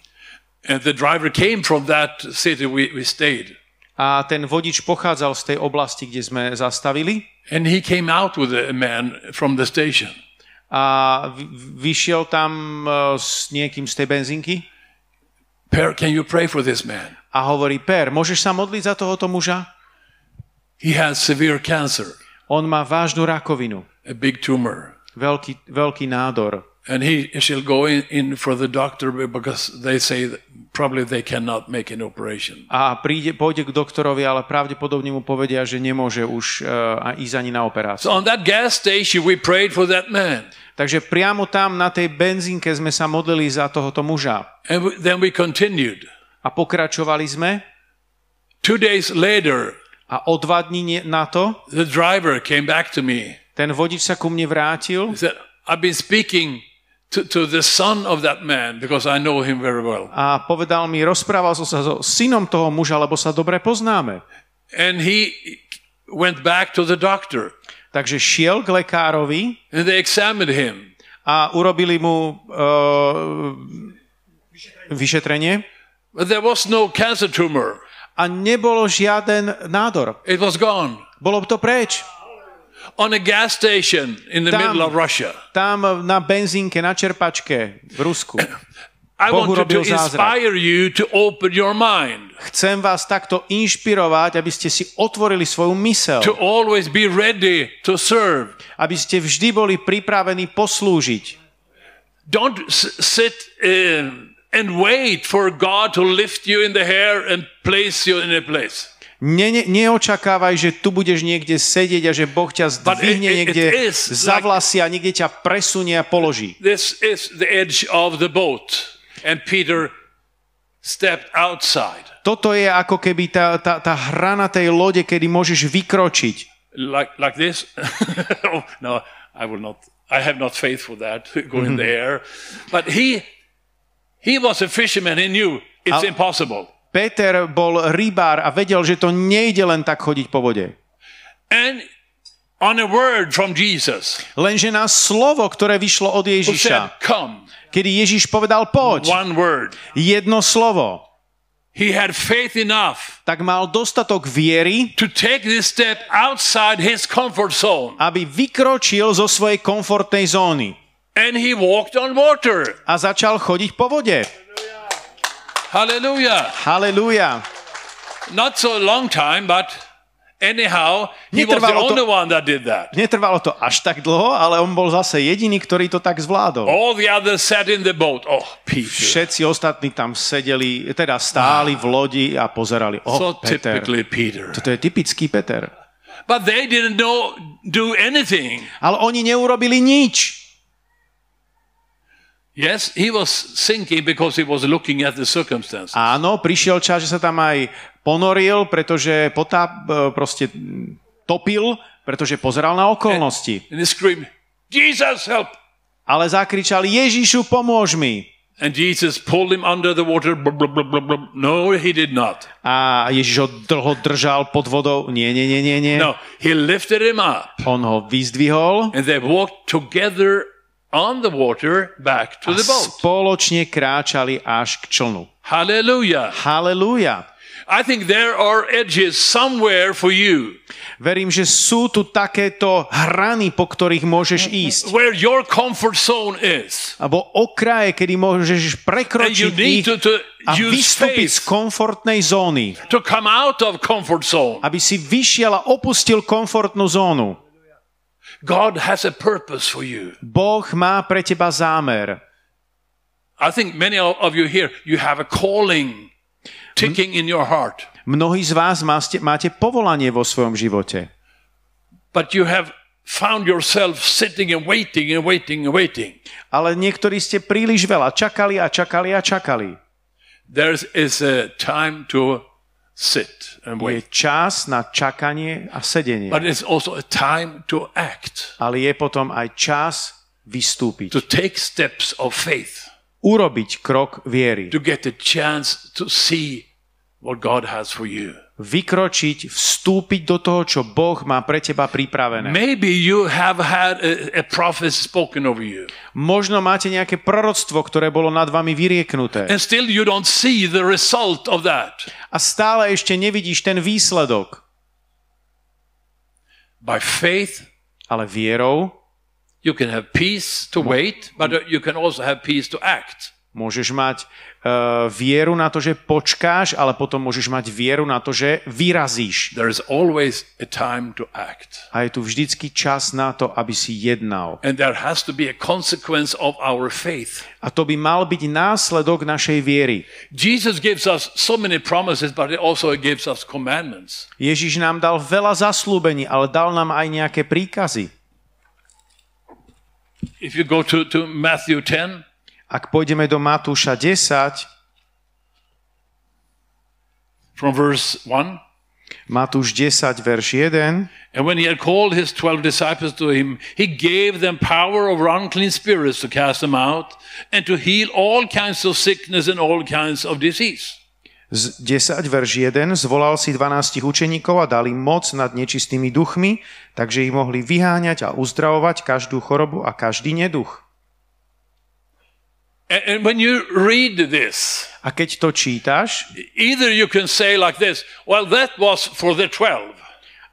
And the driver came from that city we, we stayed. A ten vodič pochádzal z tej oblasti, kde sme zastavili. And he came out with a man from the station. A vy- vyšiel tam uh, s niekým z tej benzínky Per, can you pray for this man? a hovorí, Per, môžeš sa modliť za tohoto muža? He has severe cancer, On má vážnu rakovinu, a big tumor. veľký, veľký nádor. And he shall go in, in for the doctor because they say probably they cannot make an operation. A príde, pôjde k doktorovi, ale pravdepodobne mu povedia, že nemôže už uh, ísť ani na operáciu. So on that gas station, we prayed for that man. Takže priamo tam na tej benzínke sme sa modlili za tohoto muža. And we, then we continued. A pokračovali sme Two days later, a o dva dní na to the driver came back to me. ten vodič sa ku mne vrátil He said, I've been speaking to, to the son of that man because I know him very well. a povedal mi, rozprával som sa so synom toho muža, lebo sa dobre poznáme. And he went back to the doctor Takže šiel k lekárovi and they examined him. a urobili mu uh, vyšetrenie But there was no cancer tumor. a nebolo žiaden nádor. It was gone. Bolo to preč. On a gas station in the Tam. middle of Russia. Tam na benzínke, na čerpačke v Rusku. I Boh want to, inspire you to open your mind, Chcem vás takto inšpirovať, aby ste si otvorili svoju mysel. to always be ready to serve. Aby ste vždy boli pripravení poslúžiť. Don't sit uh, and wait for God to lift you in the hair and place you in a place. Ne, ne, neočakávaj, že tu budeš niekde sedieť a že Boh ťa zdvihne niekde za vlasy a niekde ťa presunie a položí. This is the edge of the boat. And Peter stepped outside, Toto je ako keby tá, tá, tá hra na tej lode, kedy môžeš vykročiť. like, like this. oh, no, I will not. I have not faith for that, go in the air. But he, he was a fisherman. He knew it's impossible. Peter bol rybár a vedel, že to nejde len tak chodiť po vode. And on a word from Jesus, Lenže na slovo, ktoré vyšlo od Ježiša, kedy Ježiš povedal poď, one word. jedno slovo, He had faith enough tak mal dostatok viery, to take this step outside his comfort zone. aby vykročil zo svojej komfortnej zóny And he walked on water. a začal chodiť po vode. Hallelujah. Halelúja. Not so long time, but anyhow, he was the Netrvalo to- only one that did that. Netrvalo to až tak dlho, ale on bol zase jediný, ktorý to tak zvládol. All the others sat in the boat. Oh, Peter. Všetci ostatní tam sedeli, teda stáli v lodi a pozerali. O, So Peter. Peter. Toto je typický Peter. But they didn't know do anything. Ale oni neurobili nič. Yes, he was sinking because he was looking at the circumstances. Áno, prišiel čas, že sa tam aj ponoril, pretože potáp e, proste topil, pretože pozeral na okolnosti. And he screamed, Jesus, help! Ale zakričal, Ježišu, pomôž mi. And Jesus pulled him under the water. Blub, blub, blub, blub, blub. No, he did not. A Ježiš ho dlho držal pod vodou. Nie, nie, nie, nie, nie. No, he lifted him up. On ho vyzdvihol And they walked together on the water back to the boat. spoločne kráčali až k člnu. Hallelujah. Halelúja. I think there are edges somewhere for you Verím, že sú tu takéto hrany, po ktorých môžeš ísť. where your comfort zone is. Alebo okraje, kedy môžeš prekročiť ich to, to a vystúpiť z komfortnej zóny. to come out of comfort zone. Aby si vyšiel a opustil komfortnú zónu. God has a purpose for you. Boh má pre teba zámer. I think many of you here, you have a calling ticking in your heart, Mnohí z vás máte, máte povolanie vo svojom živote. but you have found yourself sitting and waiting and waiting and waiting. Ale niektorí ste príliš veľa čakali a čakali a čakali. There is a time to sit and Je wait, čas na čakanie a sedenie. but it's also a time to act, Ale je potom aj čas vystúpiť. to take steps of faith, Urobiť krok viery. to get a chance to see what God has for you. Vykročiť, vstúpiť do toho, čo Boh má pre teba pripravené. Maybe you have had a, a prophet spoken over you, Možno máte nejaké proroctvo, ktoré bolo nad vami vyrieknuté. and still you don't see the result of that. A stále ešte nevidíš ten výsledok. By faith, Ale vierou you can have peace to wait, but you can also have peace to act. Môžeš mať uh, vieru na to, že počkáš, ale potom môžeš mať vieru na to, že vyrazíš. There is always a time to act. A je tu vždycky čas na to, aby si jednal. And there has to be a consequence of our faith. A to by mal byť následok našej viery. Jesus gives us so many promises, but he also gives us commandments. Ježiš nám dal veľa zaslúbení, ale dal nám aj nejaké príkazy. If you go to, to Matthew 10, Ak pôjdeme do Matúša 10, from verse 1, Matúš 10, verš 1, and when he had called his twelve disciples to him, he gave them power over unclean spirits to cast them out and to heal all kinds of sickness and all kinds of disease. z 10, verš 1, zvolal si 12 učeníkov a dal im moc nad nečistými duchmi, takže ich mohli vyháňať a uzdravovať každú chorobu a každý neduch. And, when you read this, A keď to čítaš, either you can say like this, well, that was for the 12.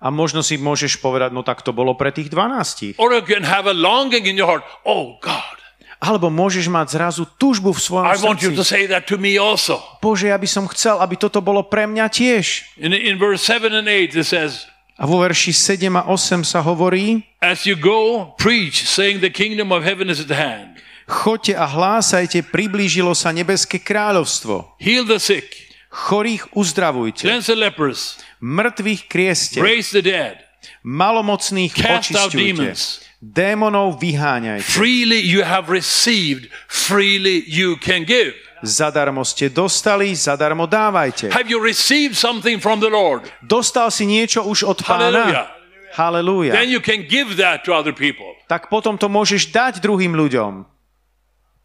A možno si môžeš povedať, no tak to bolo pre tých 12. Or you can have a longing in your heart. Oh God, Alebo môžeš mať zrazu túžbu v svojom I want you to srdci. say that to me also. Bože, ja by som chcel, aby toto bolo pre mňa tiež. In, in verse 7 and 8, it says, A vo verši 7 a 8 sa hovorí, As you go, preach, saying the kingdom of heaven is at hand. Choďte a hlásajte, priblížilo sa nebeské kráľovstvo. Heal the sick, Chorých uzdravujte, cleanse the lepers, mŕtvych krieste, raise the dead, malomocných cast demons. démonov vyháňajte. Freely you have received, freely you can give. Zadarmo ste dostali, zadarmo dávajte. Have you received something from the Lord? Dostal si niečo už od Hallelujah. pána? Halelúja. Then you can give that to other people. Tak potom to môžeš dať druhým ľuďom.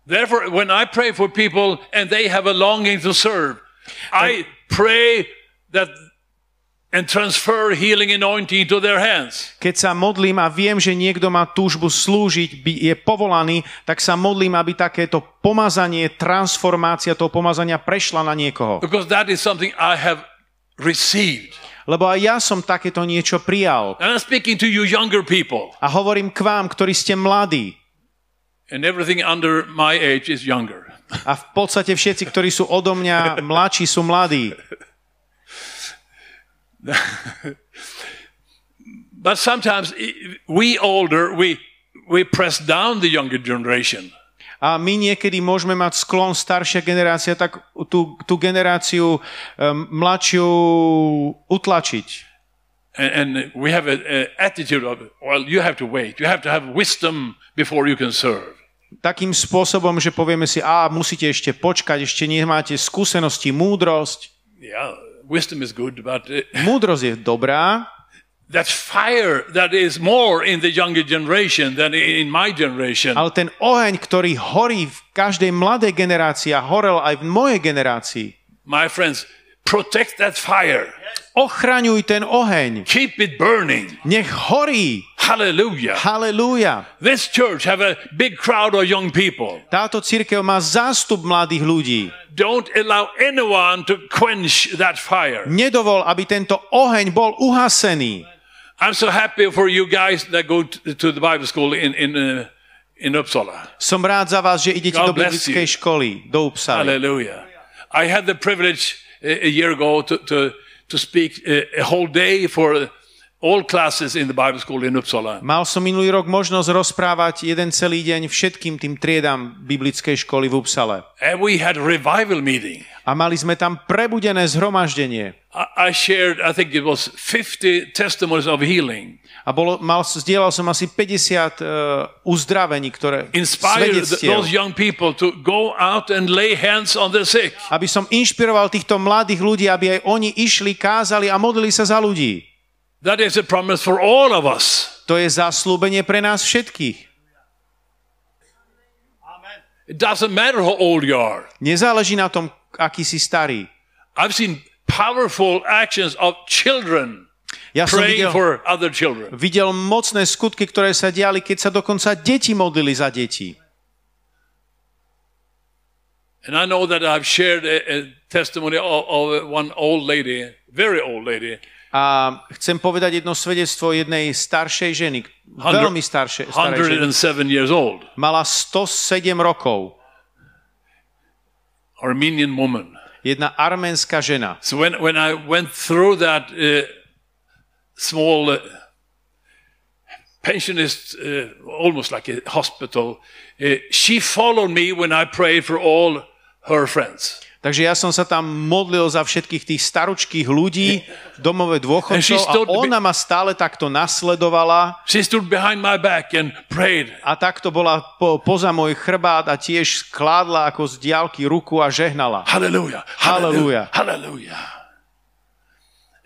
Therefore, when I pray for people and they have a longing to serve, I pray that and transfer healing anointing to their hands. Keď sa modlím a viem, že niekto má túžbu slúžiť, by je povolaný, tak sa modlím, aby takéto pomazanie, transformácia toho pomazania prešla na niekoho. Because that is something I have received. Lebo aj ja som takéto niečo prijal. And I'm speaking to you younger people. A hovorím k vám, ktorí ste mladí. And everything under my age is younger. A v podstate všetci, ktorí sú odo mňa mladší, sú mladí. But sometimes we older, we, we press down the younger generation. A my niekedy môžeme mať sklon staršia generácia, tak tú, tú generáciu um, mladšiu utlačiť. And, and we have an attitude of, well, you have to wait. You have to have wisdom before you can serve. Takým spôsobom, že povieme si, a musíte ešte počkať, ešte nemáte skúsenosti, múdrosť. Yeah, wisdom is good, but uh, Múdrosť je dobrá, that fire that is more in the younger generation than in my generation. ale ten oheň, ktorý horí v každej mladej generácii a horel aj v mojej generácii, My friends, protect that fire. ochraňuj ten oheň. Keep it burning. Nech horí. Hallelujah. Halelúja. This church have a big crowd of young people. Táto církev má zástup mladých ľudí. Don't allow anyone to quench that fire. Nedovol, aby tento oheň bol uhasený. I'm so happy for you guys that go to, the Bible school in in uh, in Uppsala. Som rád za vás, že idete God do biblickej školy, do Upsaly. Hallelujah. I had the privilege uh, a year ago to to to speak uh, a whole day for all classes in the Bible school in Uppsala. Mal som minulý rok možnosť rozprávať jeden celý deň všetkým tým triedam biblickej školy v Upsale. And we had a revival meeting. A mali sme tam prebudené zhromaždenie. I I shared, I think it was 50 testimonies of healing. A bolo, mal, zdieľal som asi 50 uh, uzdravení, ktoré those young people to go out and lay hands on the sick. Aby som inšpiroval týchto mladých ľudí, aby aj oni išli, kázali a modlili sa za ľudí. That is a promise for all of us. To je zaslúbenie pre nás všetkých. It doesn't matter how old you are. Nezáleží na tom, aký si starý. I've seen powerful actions of children Ja som praying videl, for other children. videl mocné skutky, ktoré sa diali, keď sa dokonca deti modlili za deti. And I know that I've shared a, a testimony of, of one old lady, very old lady, A chcem povedať jedno svedectvo jednej staršej ženy, veľmi staršej, starej ženy. 107 years old, Mala 107 rokov. Armenian woman. Jedna arménska žena. So when, when I went through that uh, small uh, pensionist, uh, almost like a hospital, uh, she followed me when I prayed for all her friends. Takže ja som sa tam modlil za všetkých tých staručkých ľudí, And she dôchodcov a ona ma stále takto nasledovala a takto bola po, poza môj chrbát a tiež skládla ako z diálky ruku a žehnala. Hallelujah. Hallelujah. Hallelujah.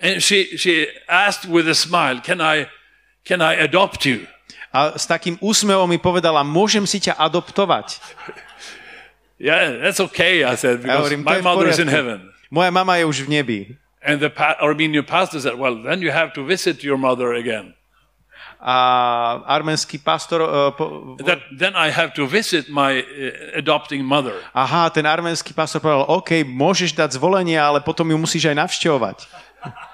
And she, she asked with a smile, can I, can I adopt you? A s takým úsmevom mi povedala, môžem si ťa adoptovať. Yeah, that's okay, I said, because hovorím, my mother is in heaven. Moja mama je už v nebi. And the pa- Armenian pastor said, well, then you have to visit your mother again. A arménsky pastor... Uh, po, That, then I have to visit my uh, adopting mother. aha, ten arménsky pastor povedal, OK, môžeš dať zvolenie, ale potom ju musíš aj navštevovať.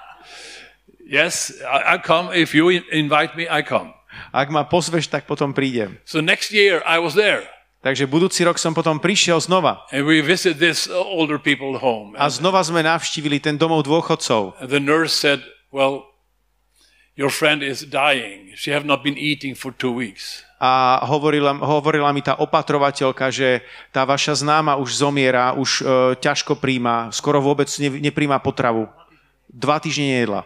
Yes, I, I come. If you in- invite me, I come. Ak ma pozveš, tak potom prídem. So next year I was there. Takže budúci rok som potom prišiel znova. And we visited this uh, older people home. A znova sme navštívili ten domov dôchodcov. The nurse said, well, your friend is dying. She have not been eating for two weeks. A hovorila, hovorila mi tá opatrovateľka, že tá vaša známa už zomiera, už e, ťažko príjma, skoro vôbec ne, nepríjma potravu. Dva týždne nejedla.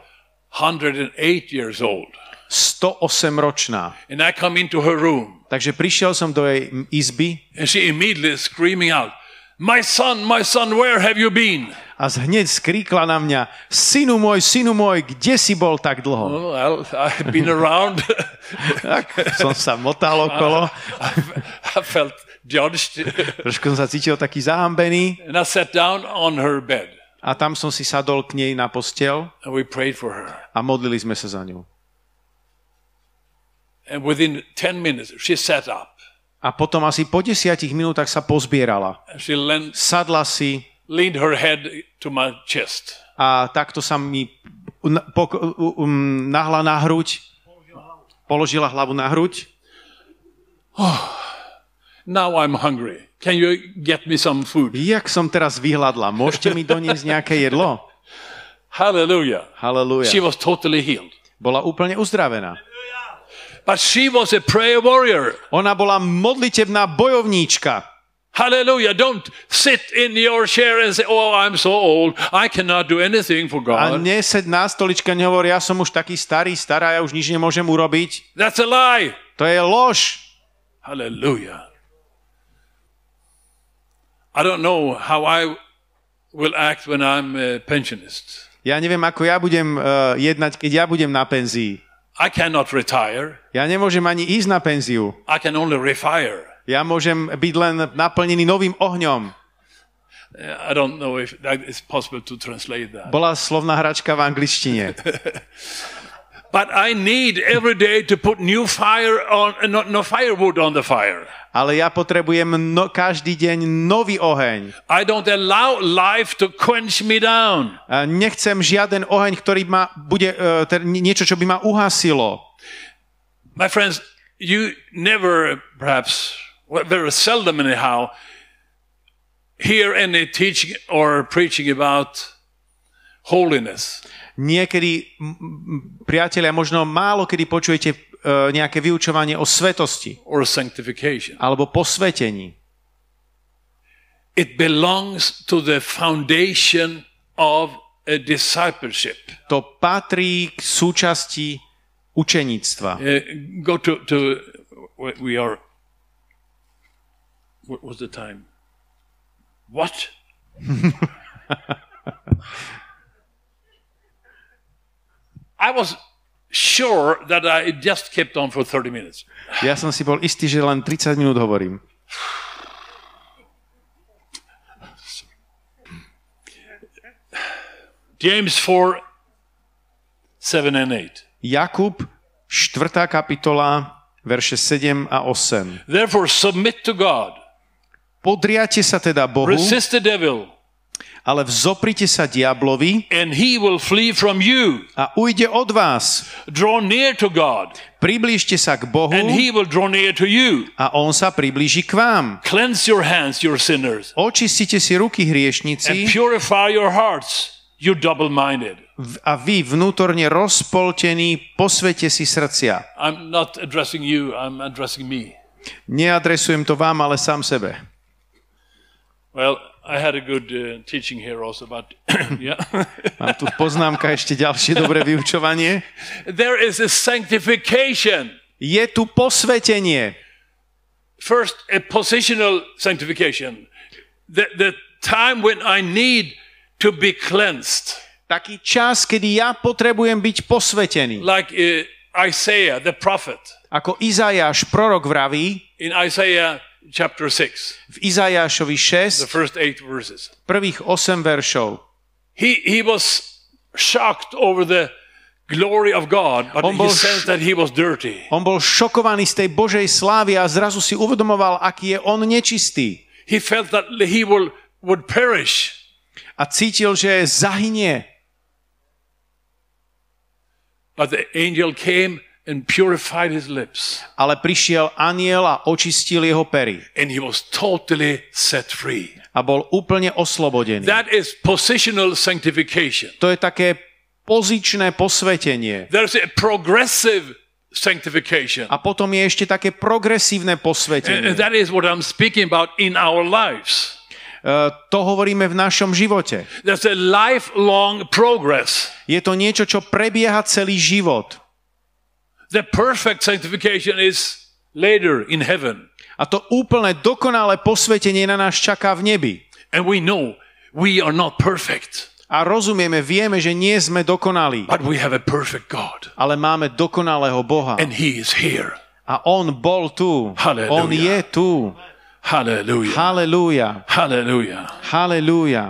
108 years old. 108 ročná. And I come into her room Takže prišiel som do jej izby and she immediately screaming out, my son, my son, where have you been? a hneď skríkla na mňa, synu môj, synu môj, kde si bol tak dlho? Oh, well, I've been around. Tak som sa motal okolo, I felt judged. trošku som sa cítil taký zahambený And I sat down on her bed a tam som si sadol k nej na postel and we prayed for her. a modlili sme sa za ňu. And within 10 minutes, she sat up. A potom asi po desiatich minútach sa pozbierala. She leaned, Sadla si leaned her head to my chest. a takto sa mi um, nahla na hruď, položila hlavu na hruď. Now I'm hungry. Can you get me some food? Jak som teraz vyhľadla, môžete mi doniesť nejaké jedlo? Hallelujah. She Halelúja. was totally healed. Bola úplne uzdravená. But she was a prayer warrior. Ona bola modlitebná bojovníčka. Hallelujah. Don't sit in your chair and say, Oh, I'm so old. I cannot do anything for A God. nesed na stoličke a nehovor, ja som už taký starý, stará, ja už nič nemôžem urobiť. That's a lie. To je lož. Hallelujah. I don't know how I will act when I'm a pensionist. Ja neviem, ako ja budem uh, jednať, keď ja budem na penzii. I cannot retire. Ja nemôžem ani ísť na penziu. I can only refire. Ja môžem byť len naplnený novým ohňom. Uh, I don't know if that is possible to translate that. Bola slovná hračka v angličtine. But I need every day to put new fire on, no, no firewood on the fire. Ale ja potrebujem no, každý deň nový oheň. I don't allow life to quench me down. Nechcem žiaden oheň, ktorý ma bude, uh, niečo, čo by ma uhasilo. My friends, you never, perhaps, well, very seldom anyhow, hear any teaching or preaching about holiness. Niekedy, priatelia, možno málo kedy počujete uh, nejaké vyučovanie o svetosti or sanctification. alebo posvetení. It belongs to the foundation of a discipleship. To patrí k súčasti učeníctva. Uh, go to, to we are. What was the time? What? I was sure that I just kept on for 30 minutes. Ja som si bol istý, že len 30 minút hovorím. James 4 7 and 8. Jakub, 4. kapitola, verše 7 a 8. Therefore, submit to God, Podriate sa teda Bohu, resist the devil, ale vzoprite sa diablovi and he will flee from you. a ujde od vás. Draw near to God, Priblížte sa k Bohu and he will draw near to you. a On sa priblíži k vám. Cleanse your hands, you sinners, Očistite si ruky and hriešnici purify your hearts, you double minded. v- a vy vnútorne rozpoltení posvete si srdcia. I'm not addressing you, I'm addressing me. Neadresujem to vám, ale sám sebe. Well, I had a good uh, teaching here also about, yeah. Mám tu poznámka ešte ďalšie dobré vyučovanie. there is a sanctification. Je tu posvetenie. First, a positional sanctification. The, the time when I need to be cleansed. Taký čas, kedy ja potrebujem byť posvetený. Like uh, Isaiah, the prophet, Ako Izajáš, prorok vraví, in Isaiah chapter 6, v Izajášovi the 6, first eight verses. prvých 8 veršov. He, he was shocked over the glory of God, but On he bol sensed that he was dirty. On bol šokovaný z tej Božej slávy a zrazu si uvedomoval, aký je on nečistý. He felt that he will, would perish. A cítil, že zahynie. But the angel came and purified his lips, Ale prišiel aniel a očistil jeho pery and he was totally set free. a bol úplne oslobodený. That is positional sanctification. To je také pozičné posvetenie. There's a progressive sanctification. A potom je ešte také progresívne posvetenie. and that is what I'm speaking about in our lives. E, to hovoríme v našom živote. There's a lifelong progress. Je to niečo, čo prebieha celý život. The perfect sanctification is later in heaven. A to úplne dokonalé posvetenie na nás čaká v nebi. And we know we are not perfect, A rozumieme, vieme, že nie sme dokonalí, but we have a perfect God. ale máme dokonalého Boha. And He is here. A On bol tu. Halleluja. On je tu. Hallelujah. Halelúja. Hallelujah. Halelúja.